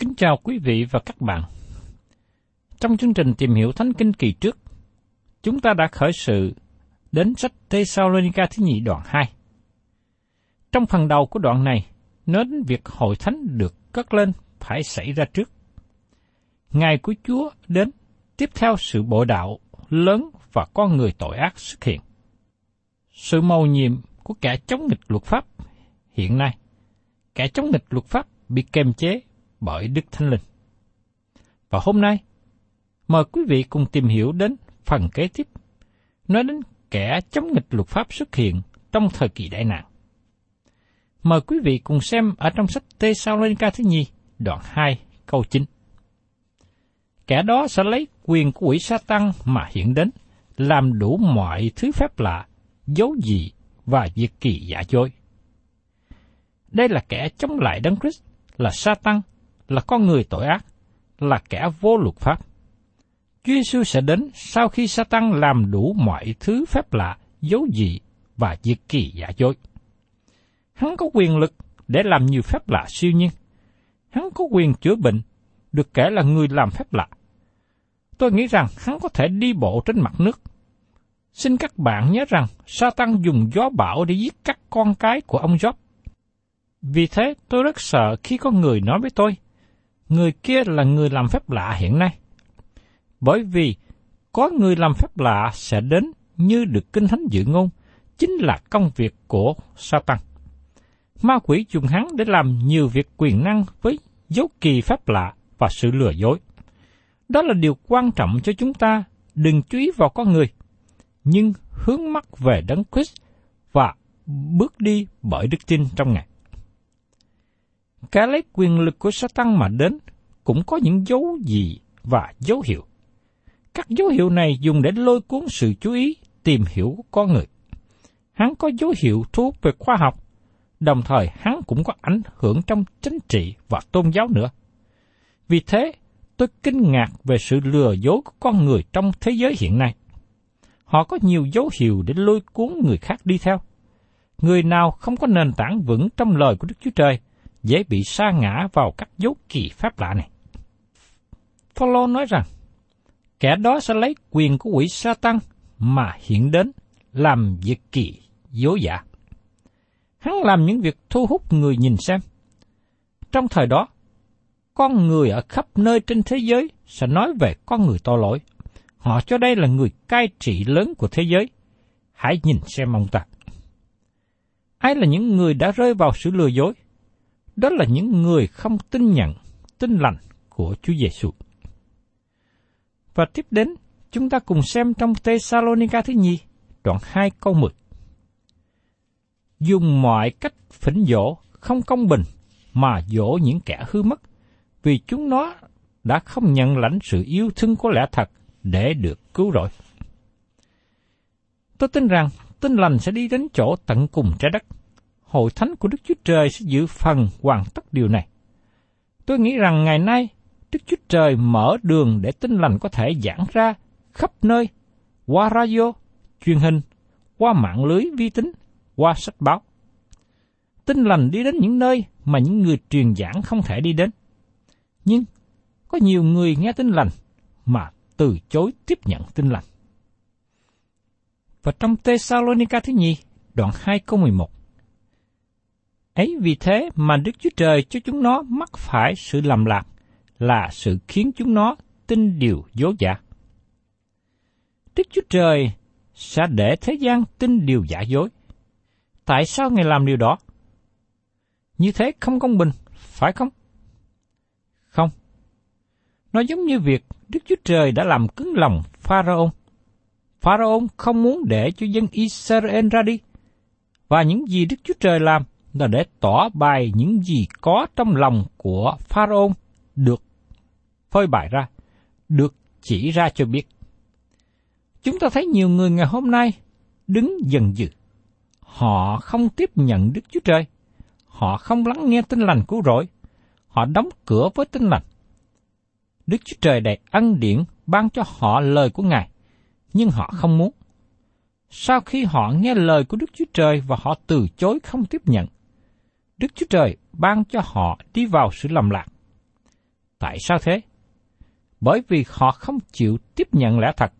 Kính chào quý vị và các bạn. Trong chương trình tìm hiểu Thánh Kinh kỳ trước, chúng ta đã khởi sự đến sách Thessalonica thứ nhì đoạn 2. Trong phần đầu của đoạn này, nói đến việc hội thánh được cất lên phải xảy ra trước. Ngày của Chúa đến tiếp theo sự bộ đạo lớn và con người tội ác xuất hiện. Sự mầu nhiệm của kẻ chống nghịch luật pháp hiện nay, kẻ chống nghịch luật pháp bị kềm chế bởi Đức Thánh Linh. Và hôm nay, mời quý vị cùng tìm hiểu đến phần kế tiếp, nói đến kẻ chống nghịch luật pháp xuất hiện trong thời kỳ đại nạn. Mời quý vị cùng xem ở trong sách Tê Sao Lên Ca thứ nhi đoạn 2, câu 9. Kẻ đó sẽ lấy quyền của quỷ sa tăng mà hiện đến, làm đủ mọi thứ phép lạ, dấu gì và việc kỳ giả dối. Đây là kẻ chống lại Đấng Christ, là sa tăng, là con người tội ác, là kẻ vô luật pháp. Chúa Giêsu sẽ đến sau khi Satan làm đủ mọi thứ phép lạ, dấu gì và diệt kỳ giả dối. Hắn có quyền lực để làm nhiều phép lạ siêu nhiên. Hắn có quyền chữa bệnh, được kể là người làm phép lạ. Tôi nghĩ rằng hắn có thể đi bộ trên mặt nước. Xin các bạn nhớ rằng Satan dùng gió bão để giết các con cái của ông Job. Vì thế tôi rất sợ khi có người nói với tôi, người kia là người làm phép lạ hiện nay. Bởi vì có người làm phép lạ sẽ đến như được Kinh Thánh dự ngôn, chính là công việc của Satan. Ma quỷ dùng hắn để làm nhiều việc quyền năng với dấu kỳ phép lạ và sự lừa dối. Đó là điều quan trọng cho chúng ta đừng chú ý vào con người, nhưng hướng mắt về Đấng Christ và bước đi bởi đức tin trong Ngài. Cả lấy quyền lực của Satan mà đến cũng có những dấu gì và dấu hiệu. Các dấu hiệu này dùng để lôi cuốn sự chú ý, tìm hiểu của con người. Hắn có dấu hiệu thu hút về khoa học, đồng thời hắn cũng có ảnh hưởng trong chính trị và tôn giáo nữa. Vì thế, tôi kinh ngạc về sự lừa dối của con người trong thế giới hiện nay. Họ có nhiều dấu hiệu để lôi cuốn người khác đi theo. Người nào không có nền tảng vững trong lời của Đức Chúa Trời, dễ bị sa ngã vào các dấu kỳ pháp lạ này. Phaolô nói rằng, kẻ đó sẽ lấy quyền của quỷ sa tăng mà hiện đến làm việc kỳ dối giả. Hắn làm những việc thu hút người nhìn xem. Trong thời đó, con người ở khắp nơi trên thế giới sẽ nói về con người tội lỗi. Họ cho đây là người cai trị lớn của thế giới. Hãy nhìn xem ông ta. Ai là những người đã rơi vào sự lừa dối? Đó là những người không tin nhận, tin lành của Chúa Giêsu. Và tiếp đến, chúng ta cùng xem trong Thessalonica thứ nhì, đoạn 2 câu 10. Dùng mọi cách phỉnh dỗ, không công bình, mà dỗ những kẻ hư mất, vì chúng nó đã không nhận lãnh sự yêu thương của lẽ thật để được cứu rỗi. Tôi tin rằng tin lành sẽ đi đến chỗ tận cùng trái đất. Hội thánh của Đức Chúa Trời sẽ giữ phần hoàn tất điều này. Tôi nghĩ rằng ngày nay Đức Chúa Trời mở đường để tinh lành có thể giảng ra khắp nơi, qua radio, truyền hình, qua mạng lưới vi tính, qua sách báo. tinh lành đi đến những nơi mà những người truyền giảng không thể đi đến. Nhưng có nhiều người nghe tin lành mà từ chối tiếp nhận tin lành. Và trong Thessalonica thứ nhì, đoạn 2 câu 11. Ấy vì thế mà Đức Chúa Trời cho chúng nó mắc phải sự lầm lạc, là sự khiến chúng nó tin điều dối giả. Đức Chúa Trời sẽ để thế gian tin điều giả dối. Tại sao Ngài làm điều đó? Như thế không công bình, phải không? Không. Nó giống như việc Đức Chúa Trời đã làm cứng lòng Pharaoh. Pharaoh không muốn để cho dân Israel ra đi. Và những gì Đức Chúa Trời làm là để tỏ bài những gì có trong lòng của Pharaoh được phơi bày ra, được chỉ ra cho biết. Chúng ta thấy nhiều người ngày hôm nay đứng dần dừ. Họ không tiếp nhận Đức Chúa Trời. Họ không lắng nghe tin lành cứu rỗi. Họ đóng cửa với tin lành. Đức Chúa Trời đầy ân điển ban cho họ lời của Ngài, nhưng họ không muốn. Sau khi họ nghe lời của Đức Chúa Trời và họ từ chối không tiếp nhận, Đức Chúa Trời ban cho họ đi vào sự lầm lạc. Tại sao thế? Bởi vì họ không chịu tiếp nhận lẽ thật,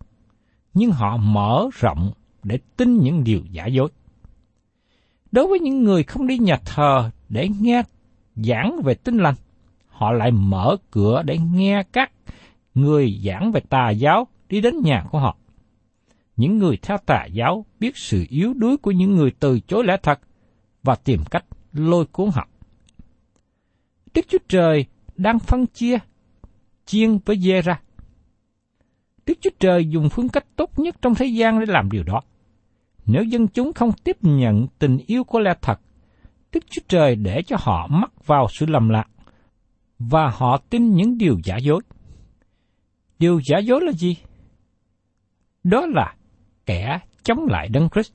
nhưng họ mở rộng để tin những điều giả dối. Đối với những người không đi nhà thờ để nghe giảng về tin lành, họ lại mở cửa để nghe các người giảng về tà giáo đi đến nhà của họ. Những người theo tà giáo biết sự yếu đuối của những người từ chối lẽ thật và tìm cách lôi cuốn họ. Đức Chúa Trời đang phân chia chiên với dê ra. Đức Chúa Trời dùng phương cách tốt nhất trong thế gian để làm điều đó. Nếu dân chúng không tiếp nhận tình yêu của lẽ thật, Đức Chúa Trời để cho họ mắc vào sự lầm lạc, và họ tin những điều giả dối. Điều giả dối là gì? Đó là kẻ chống lại Đấng Christ,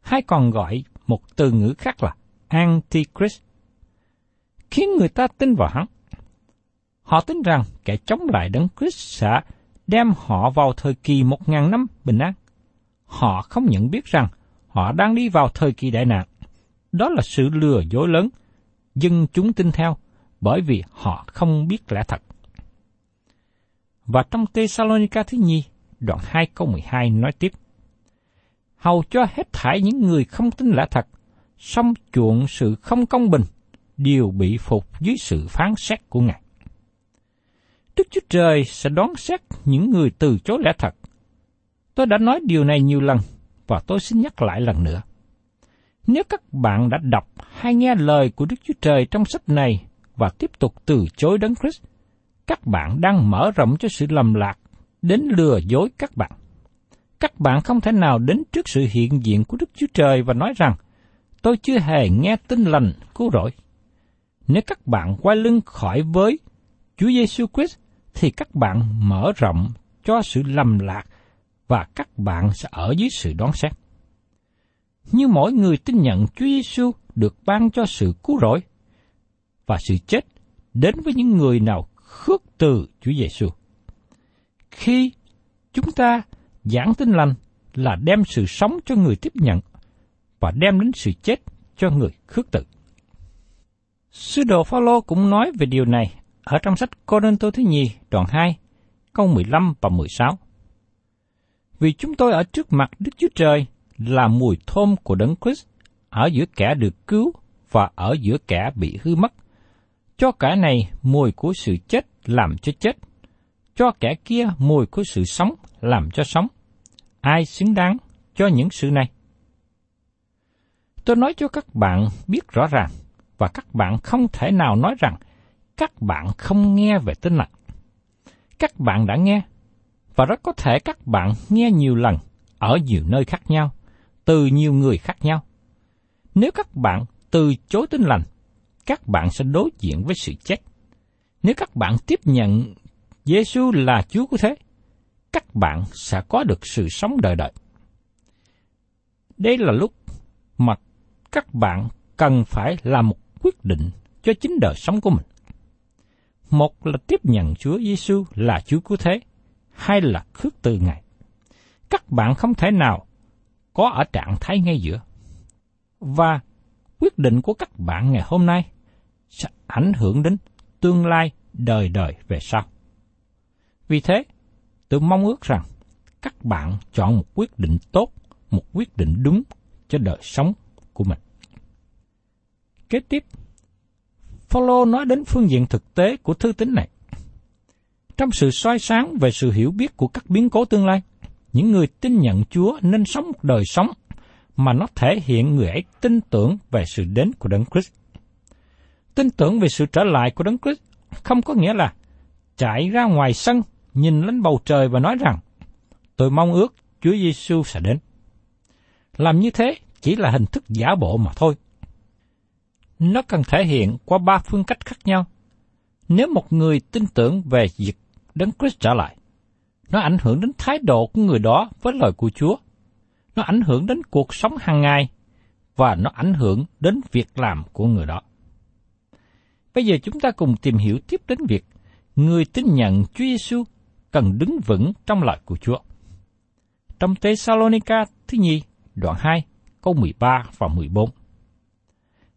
hay còn gọi một từ ngữ khác là Antichrist, khiến người ta tin vào hắn. Họ tin rằng kẻ chống lại Đấng Christ sẽ đem họ vào thời kỳ một ngàn năm bình an. Họ không nhận biết rằng họ đang đi vào thời kỳ đại nạn. Đó là sự lừa dối lớn, dân chúng tin theo, bởi vì họ không biết lẽ thật. Và trong Thessalonica thứ nhì, đoạn 2 câu 12 nói tiếp. Hầu cho hết thảy những người không tin lẽ thật, song chuộng sự không công bình, đều bị phục dưới sự phán xét của Ngài. Đức Chúa Trời sẽ đoán xét những người từ chối lẽ thật. Tôi đã nói điều này nhiều lần, và tôi xin nhắc lại lần nữa. Nếu các bạn đã đọc hay nghe lời của Đức Chúa Trời trong sách này và tiếp tục từ chối Đấng Christ, các bạn đang mở rộng cho sự lầm lạc đến lừa dối các bạn. Các bạn không thể nào đến trước sự hiện diện của Đức Chúa Trời và nói rằng, tôi chưa hề nghe tin lành, cứu rỗi. Nếu các bạn quay lưng khỏi với Chúa Giêsu Christ, thì các bạn mở rộng cho sự lầm lạc và các bạn sẽ ở dưới sự đoán xét. Như mỗi người tin nhận Chúa Giêsu được ban cho sự cứu rỗi và sự chết đến với những người nào khước từ Chúa Giêsu. Khi chúng ta giảng tin lành là đem sự sống cho người tiếp nhận và đem đến sự chết cho người khước từ. Sư đồ Phaolô cũng nói về điều này ở trong sách Cô Đinh Tô thứ nhì đoạn 2, câu 15 và 16. Vì chúng tôi ở trước mặt Đức Chúa Trời là mùi thơm của Đấng Christ ở giữa kẻ được cứu và ở giữa kẻ bị hư mất. cho kẻ này mùi của sự chết làm cho chết, cho kẻ kia mùi của sự sống làm cho sống. Ai xứng đáng cho những sự này? Tôi nói cho các bạn biết rõ ràng, và các bạn không thể nào nói rằng các bạn không nghe về tin lành. Các bạn đã nghe, và rất có thể các bạn nghe nhiều lần ở nhiều nơi khác nhau, từ nhiều người khác nhau. Nếu các bạn từ chối tin lành, các bạn sẽ đối diện với sự chết. Nếu các bạn tiếp nhận Giêsu là Chúa của thế, các bạn sẽ có được sự sống đời đời. Đây là lúc mà các bạn cần phải làm một quyết định cho chính đời sống của mình. Một là tiếp nhận Chúa Giêsu là Chúa cứu thế, hai là khước từ Ngài. Các bạn không thể nào có ở trạng thái ngay giữa. Và quyết định của các bạn ngày hôm nay sẽ ảnh hưởng đến tương lai đời đời về sau. Vì thế, tôi mong ước rằng các bạn chọn một quyết định tốt, một quyết định đúng cho đời sống của mình. Kế tiếp, Phaolô nói đến phương diện thực tế của thư tín này. Trong sự soi sáng về sự hiểu biết của các biến cố tương lai, những người tin nhận Chúa nên sống một đời sống mà nó thể hiện người ấy tin tưởng về sự đến của Đấng Christ. Tin tưởng về sự trở lại của Đấng Christ không có nghĩa là chạy ra ngoài sân, nhìn lên bầu trời và nói rằng, tôi mong ước Chúa Giêsu sẽ đến. Làm như thế chỉ là hình thức giả bộ mà thôi. Nó cần thể hiện qua ba phương cách khác nhau. Nếu một người tin tưởng về việc Đấng Christ trở lại, nó ảnh hưởng đến thái độ của người đó với lời của Chúa. Nó ảnh hưởng đến cuộc sống hàng ngày và nó ảnh hưởng đến việc làm của người đó. Bây giờ chúng ta cùng tìm hiểu tiếp đến việc người tin nhận Chúa Giêsu cần đứng vững trong lời của Chúa. Trong Thessalonica thứ nhì, đoạn 2, câu 13 và 14.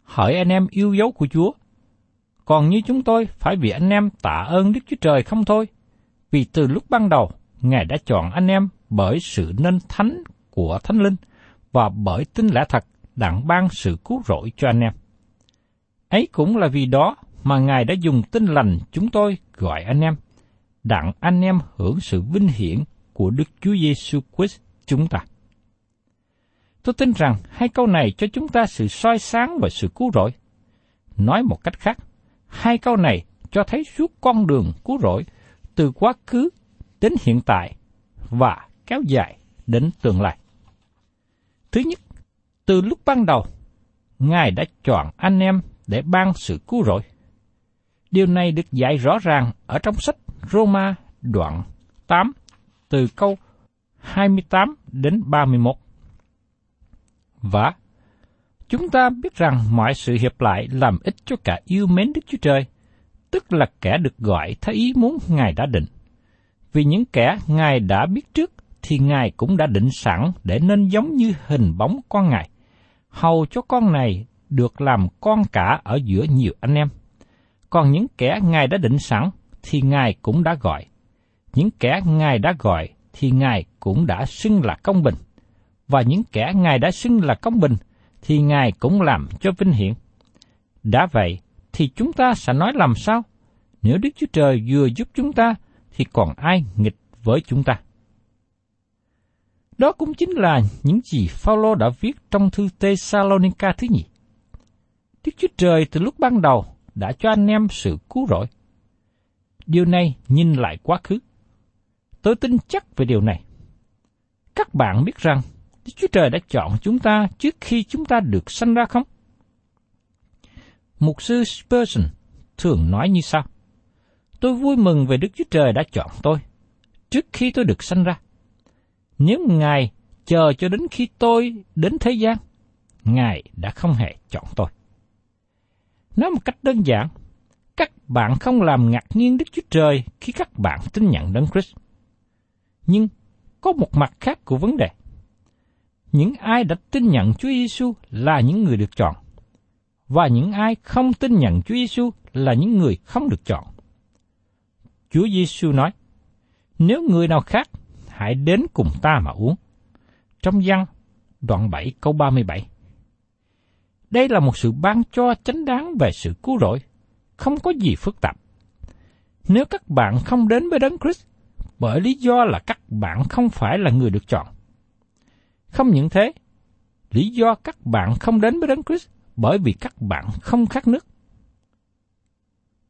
Hỡi anh em yêu dấu của Chúa, còn như chúng tôi phải vì anh em tạ ơn Đức Chúa Trời không thôi, vì từ lúc ban đầu, Ngài đã chọn anh em bởi sự nên thánh của Thánh Linh và bởi tin lẽ thật đặng ban sự cứu rỗi cho anh em. Ấy cũng là vì đó mà Ngài đã dùng tin lành chúng tôi gọi anh em, đặng anh em hưởng sự vinh hiển của Đức Chúa Giêsu Christ chúng ta. Tôi tin rằng hai câu này cho chúng ta sự soi sáng và sự cứu rỗi. Nói một cách khác, hai câu này cho thấy suốt con đường cứu rỗi từ quá khứ đến hiện tại và kéo dài đến tương lai. Thứ nhất, từ lúc ban đầu, Ngài đã chọn anh em để ban sự cứu rỗi. Điều này được dạy rõ ràng ở trong sách Roma đoạn 8 từ câu 28 đến 31. Và chúng ta biết rằng mọi sự hiệp lại làm ích cho cả yêu mến Đức Chúa Trời, tức là kẻ được gọi theo ý muốn Ngài đã định. Vì những kẻ Ngài đã biết trước thì Ngài cũng đã định sẵn để nên giống như hình bóng con Ngài, hầu cho con này được làm con cả ở giữa nhiều anh em. Còn những kẻ Ngài đã định sẵn thì Ngài cũng đã gọi. Những kẻ Ngài đã gọi thì Ngài cũng đã xưng là công bình. Và những kẻ Ngài đã xưng là công bình, thì Ngài cũng làm cho vinh hiển. Đã vậy, thì chúng ta sẽ nói làm sao? Nếu Đức Chúa Trời vừa giúp chúng ta, thì còn ai nghịch với chúng ta? Đó cũng chính là những gì Phaolô đã viết trong thư Thessalonica thứ nhì. Đức Chúa Trời từ lúc ban đầu đã cho anh em sự cứu rỗi. Điều này nhìn lại quá khứ. Tôi tin chắc về điều này. Các bạn biết rằng Chúa Trời đã chọn chúng ta trước khi chúng ta được sanh ra không? Mục sư Spurgeon thường nói như sau. Tôi vui mừng về Đức Chúa Trời đã chọn tôi, trước khi tôi được sanh ra. Nếu Ngài chờ cho đến khi tôi đến thế gian, Ngài đã không hề chọn tôi. Nói một cách đơn giản, các bạn không làm ngạc nhiên Đức Chúa Trời khi các bạn tin nhận Đấng Christ. Nhưng có một mặt khác của vấn đề. Những ai đã tin nhận Chúa Giêsu là những người được chọn, và những ai không tin nhận Chúa Giêsu là những người không được chọn. Chúa Giêsu nói: Nếu người nào khác, hãy đến cùng ta mà uống. Trong văn đoạn 7 câu 37. Đây là một sự ban cho chánh đáng về sự cứu rỗi. không có gì phức tạp. Nếu các bạn không đến với Đấng Christ, bởi lý do là các bạn không phải là người được chọn. Không những thế, lý do các bạn không đến với Đấng Christ bởi vì các bạn không khát nước.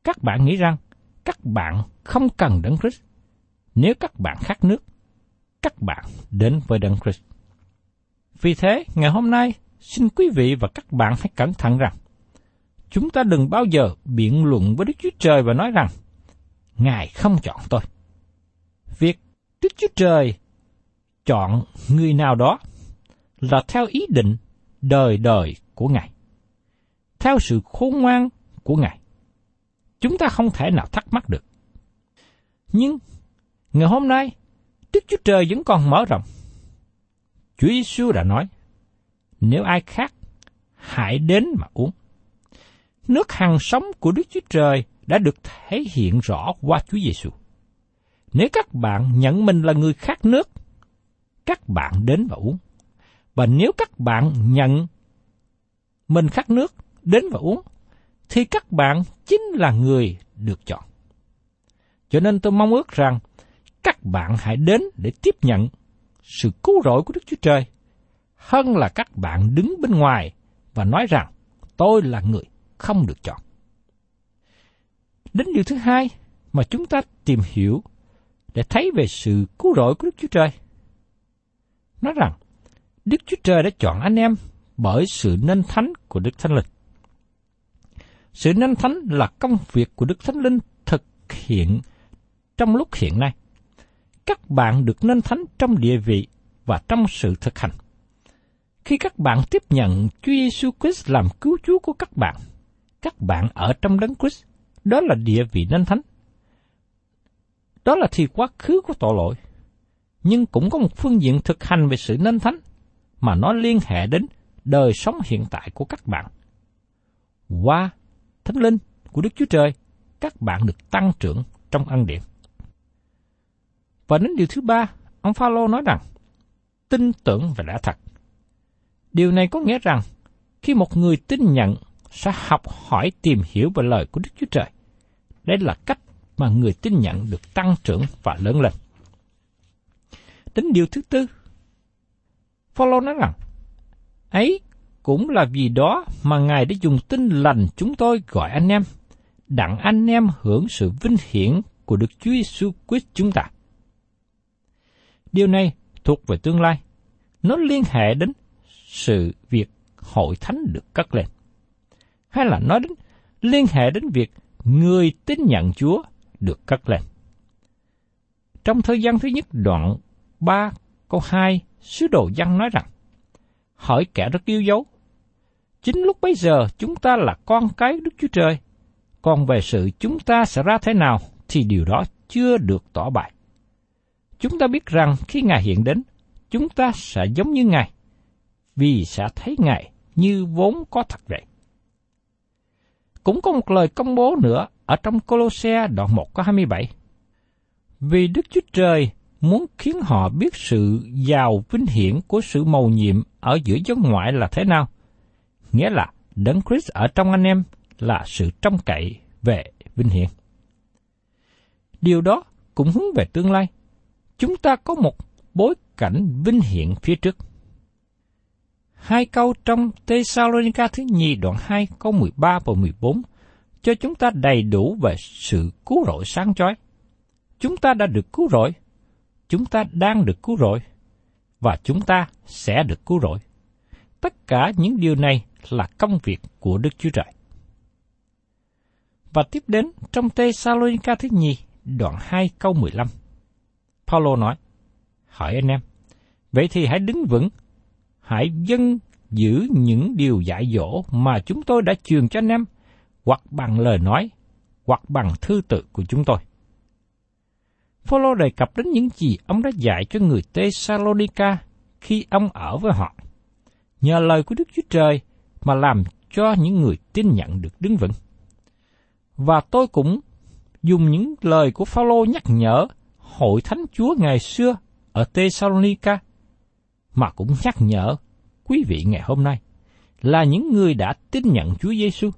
Các bạn nghĩ rằng các bạn không cần Đấng Christ. Nếu các bạn khát nước, các bạn đến với Đấng Christ. Vì thế, ngày hôm nay, xin quý vị và các bạn hãy cẩn thận rằng, chúng ta đừng bao giờ biện luận với Đức Chúa Trời và nói rằng, Ngài không chọn tôi. Việc Đức Chúa Trời chọn người nào đó là theo ý định đời đời của Ngài. Theo sự khôn ngoan của Ngài. Chúng ta không thể nào thắc mắc được. Nhưng, ngày hôm nay, Đức Chúa Trời vẫn còn mở rộng. Chúa Giêsu đã nói, nếu ai khác, hãy đến mà uống. Nước hằng sống của Đức Chúa Trời đã được thể hiện rõ qua Chúa Giêsu. Nếu các bạn nhận mình là người khác nước, các bạn đến và uống. Và nếu các bạn nhận mình khát nước, đến và uống, thì các bạn chính là người được chọn. Cho nên tôi mong ước rằng các bạn hãy đến để tiếp nhận sự cứu rỗi của Đức Chúa Trời, hơn là các bạn đứng bên ngoài và nói rằng tôi là người không được chọn. Đến điều thứ hai mà chúng ta tìm hiểu để thấy về sự cứu rỗi của Đức Chúa Trời. Nói rằng, Đức Chúa Trời đã chọn anh em bởi sự nên thánh của Đức Thánh Linh. Sự nên thánh là công việc của Đức Thánh Linh thực hiện trong lúc hiện nay. Các bạn được nên thánh trong địa vị và trong sự thực hành. Khi các bạn tiếp nhận Chúa Giêsu Christ làm cứu Chúa của các bạn, các bạn ở trong đấng Christ, đó là địa vị nên thánh. Đó là thì quá khứ của tội lỗi. Nhưng cũng có một phương diện thực hành về sự nên thánh mà nó liên hệ đến đời sống hiện tại của các bạn. Qua Thánh Linh của Đức Chúa Trời, các bạn được tăng trưởng trong ân điển. Và đến điều thứ ba, ông Phaolô nói rằng, tin tưởng và lẽ thật. Điều này có nghĩa rằng, khi một người tin nhận sẽ học hỏi tìm hiểu về lời của Đức Chúa Trời. Đây là cách mà người tin nhận được tăng trưởng và lớn lên. Đến điều thứ tư, Phaolô nói rằng, ấy cũng là vì đó mà Ngài đã dùng tin lành chúng tôi gọi anh em, đặng anh em hưởng sự vinh hiển của Đức Chúa Giêsu Christ chúng ta. Điều này thuộc về tương lai. Nó liên hệ đến sự việc hội thánh được cất lên. Hay là nói đến liên hệ đến việc người tin nhận Chúa được cất lên. Trong thời gian thứ nhất đoạn 3 câu 2, sứ đồ văn nói rằng, hỏi kẻ rất yêu dấu. Chính lúc bấy giờ chúng ta là con cái Đức Chúa Trời, còn về sự chúng ta sẽ ra thế nào thì điều đó chưa được tỏ bày. Chúng ta biết rằng khi Ngài hiện đến, chúng ta sẽ giống như Ngài, vì sẽ thấy Ngài như vốn có thật vậy. Cũng có một lời công bố nữa ở trong Colosse đoạn 1 có 27. Vì Đức Chúa Trời muốn khiến họ biết sự giàu vinh hiển của sự mầu nhiệm ở giữa dân ngoại là thế nào. Nghĩa là Đấng Christ ở trong anh em là sự trông cậy về vinh hiển. Điều đó cũng hướng về tương lai. Chúng ta có một bối cảnh vinh hiển phía trước. Hai câu trong Thessalonica thứ nhì đoạn 2 câu 13 và 14 cho chúng ta đầy đủ về sự cứu rỗi sáng chói. Chúng ta đã được cứu rỗi, chúng ta đang được cứu rỗi, và chúng ta sẽ được cứu rỗi. Tất cả những điều này là công việc của Đức Chúa Trời. Và tiếp đến trong tê sa ca thứ nhì, đoạn 2 câu 15. Paulo nói, hỏi anh em, vậy thì hãy đứng vững, hãy dân giữ những điều dạy dỗ mà chúng tôi đã truyền cho anh em, hoặc bằng lời nói, hoặc bằng thư tự của chúng tôi. Phaolô đề cập đến những gì ông đã dạy cho người Tesalonica khi ông ở với họ. Nhờ lời của Đức Chúa Trời mà làm cho những người tin nhận được đứng vững. Và tôi cũng dùng những lời của Phaolô nhắc nhở hội thánh Chúa ngày xưa ở Tesalonica mà cũng nhắc nhở quý vị ngày hôm nay là những người đã tin nhận Chúa Giêsu.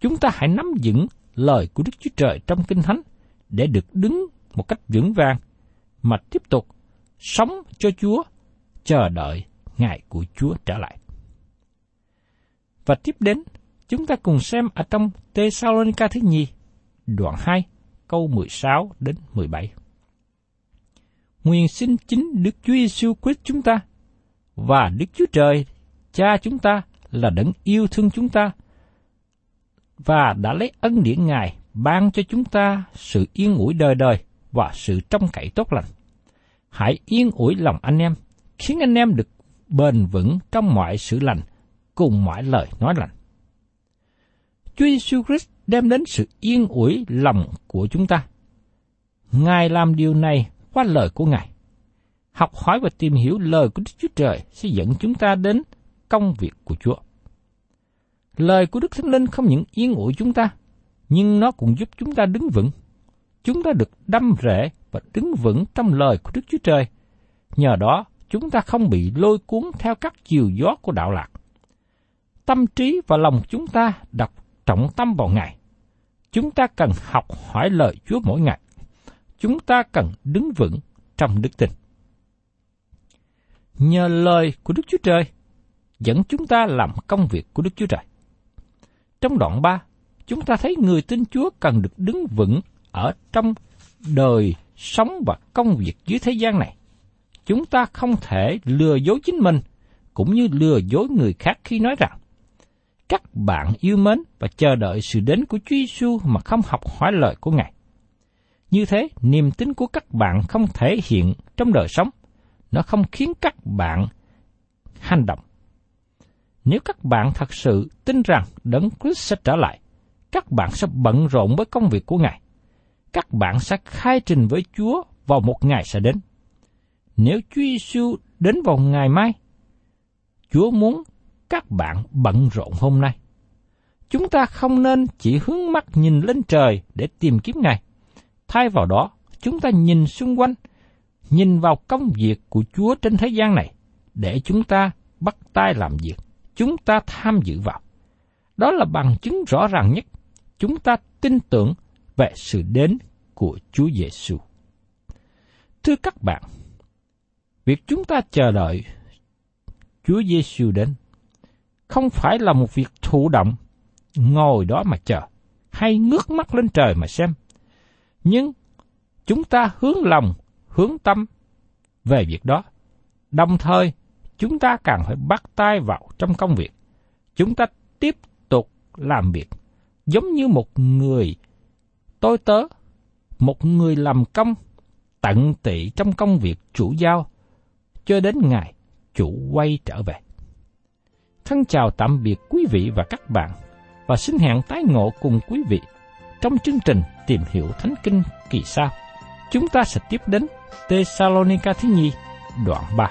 Chúng ta hãy nắm vững lời của Đức Chúa Trời trong Kinh Thánh để được đứng một cách vững vàng mà tiếp tục sống cho Chúa, chờ đợi ngày của Chúa trở lại. Và tiếp đến, chúng ta cùng xem ở trong tê sa ca thứ nhì, đoạn 2, câu 16 đến 17. Nguyện xin chính Đức Chúa Giêsu Christ chúng ta và Đức Chúa Trời, Cha chúng ta là đấng yêu thương chúng ta và đã lấy ân điển Ngài ban cho chúng ta sự yên ủi đời đời và sự trông cậy tốt lành. Hãy yên ủi lòng anh em, khiến anh em được bền vững trong mọi sự lành, cùng mọi lời nói lành. Chúa Giêsu Christ đem đến sự yên ủi lòng của chúng ta. Ngài làm điều này qua lời của Ngài. Học hỏi và tìm hiểu lời của Đức Chúa Trời sẽ dẫn chúng ta đến công việc của Chúa. Lời của Đức Thánh Linh không những yên ủi chúng ta, nhưng nó cũng giúp chúng ta đứng vững. Chúng ta được đâm rễ và đứng vững trong lời của Đức Chúa Trời. Nhờ đó, chúng ta không bị lôi cuốn theo các chiều gió của đạo lạc. Tâm trí và lòng chúng ta đặt trọng tâm vào Ngài. Chúng ta cần học hỏi lời Chúa mỗi ngày. Chúng ta cần đứng vững trong đức tin. Nhờ lời của Đức Chúa Trời, dẫn chúng ta làm công việc của Đức Chúa Trời. Trong đoạn 3, chúng ta thấy người tin Chúa cần được đứng vững ở trong đời sống và công việc dưới thế gian này. Chúng ta không thể lừa dối chính mình, cũng như lừa dối người khác khi nói rằng các bạn yêu mến và chờ đợi sự đến của Chúa Giêsu mà không học hỏi lời của Ngài. Như thế, niềm tin của các bạn không thể hiện trong đời sống, nó không khiến các bạn hành động. Nếu các bạn thật sự tin rằng Đấng Christ sẽ trở lại, các bạn sẽ bận rộn với công việc của Ngài. Các bạn sẽ khai trình với Chúa vào một ngày sẽ đến. Nếu Chúa Giêsu đến vào ngày mai, Chúa muốn các bạn bận rộn hôm nay. Chúng ta không nên chỉ hướng mắt nhìn lên trời để tìm kiếm Ngài. Thay vào đó, chúng ta nhìn xung quanh, nhìn vào công việc của Chúa trên thế gian này, để chúng ta bắt tay làm việc, chúng ta tham dự vào. Đó là bằng chứng rõ ràng nhất, chúng ta tin tưởng về sự đến của Chúa Giêsu. Thưa các bạn, việc chúng ta chờ đợi Chúa Giêsu đến không phải là một việc thụ động, ngồi đó mà chờ, hay ngước mắt lên trời mà xem. Nhưng chúng ta hướng lòng, hướng tâm về việc đó. Đồng thời, chúng ta càng phải bắt tay vào trong công việc. Chúng ta tiếp tục làm việc, giống như một người tôi tớ, một người làm công, tận tị trong công việc chủ giao, cho đến ngày chủ quay trở về. Thân chào tạm biệt quý vị và các bạn và xin hẹn tái ngộ cùng quý vị trong chương trình Tìm hiểu Thánh Kinh kỳ sau. Chúng ta sẽ tiếp đến Thessalonica thứ nhì, đoạn 3.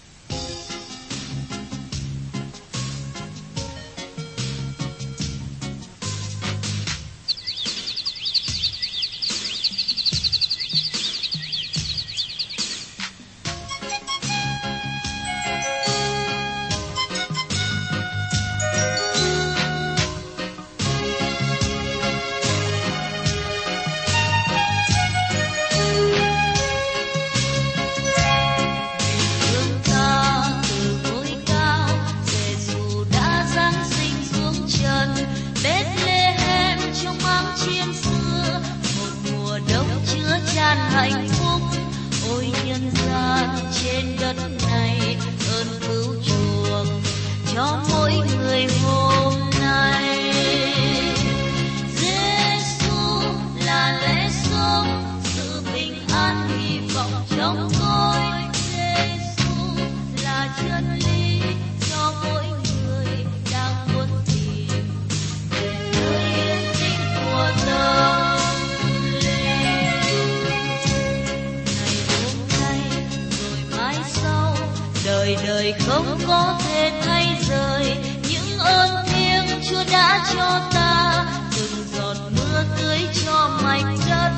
đời đời không có thể thay rời. Những ơn thiêng Chúa đã cho ta, từng giọt mưa tưới cho mảnh đất.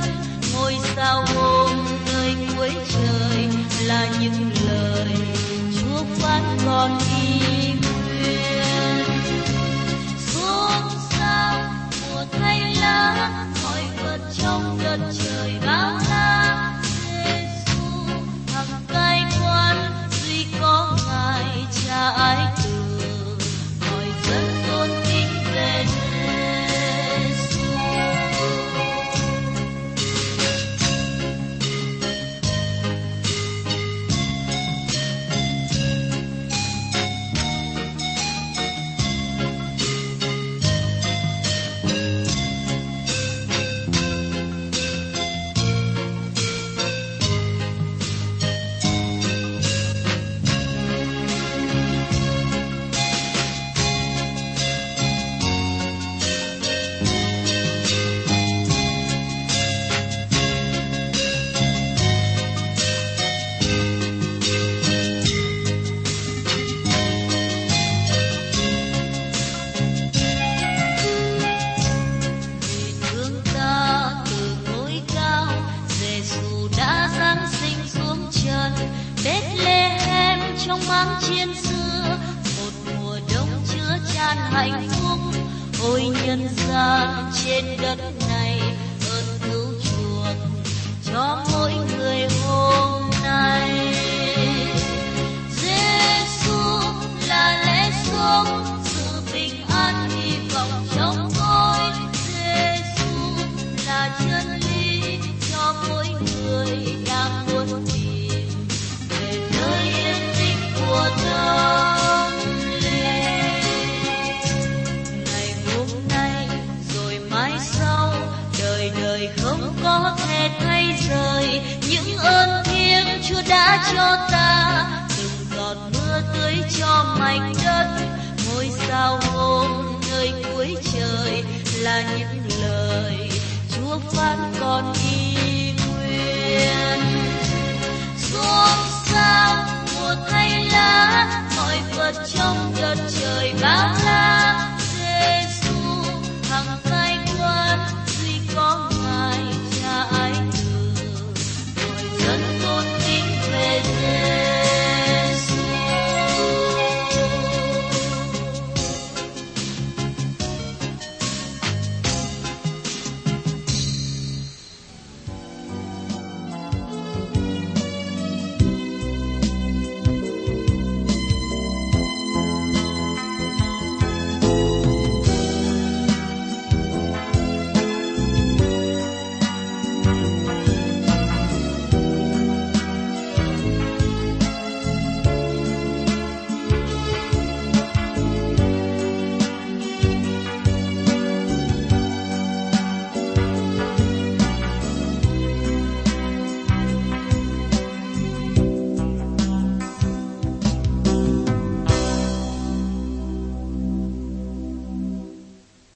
Ngôi sao hôm nơi cuối trời là những lời Chúa phán còn đi nguyện. Xuống sao mùa thay lá, mọi vật trong đất trời bao la. Có ngài cha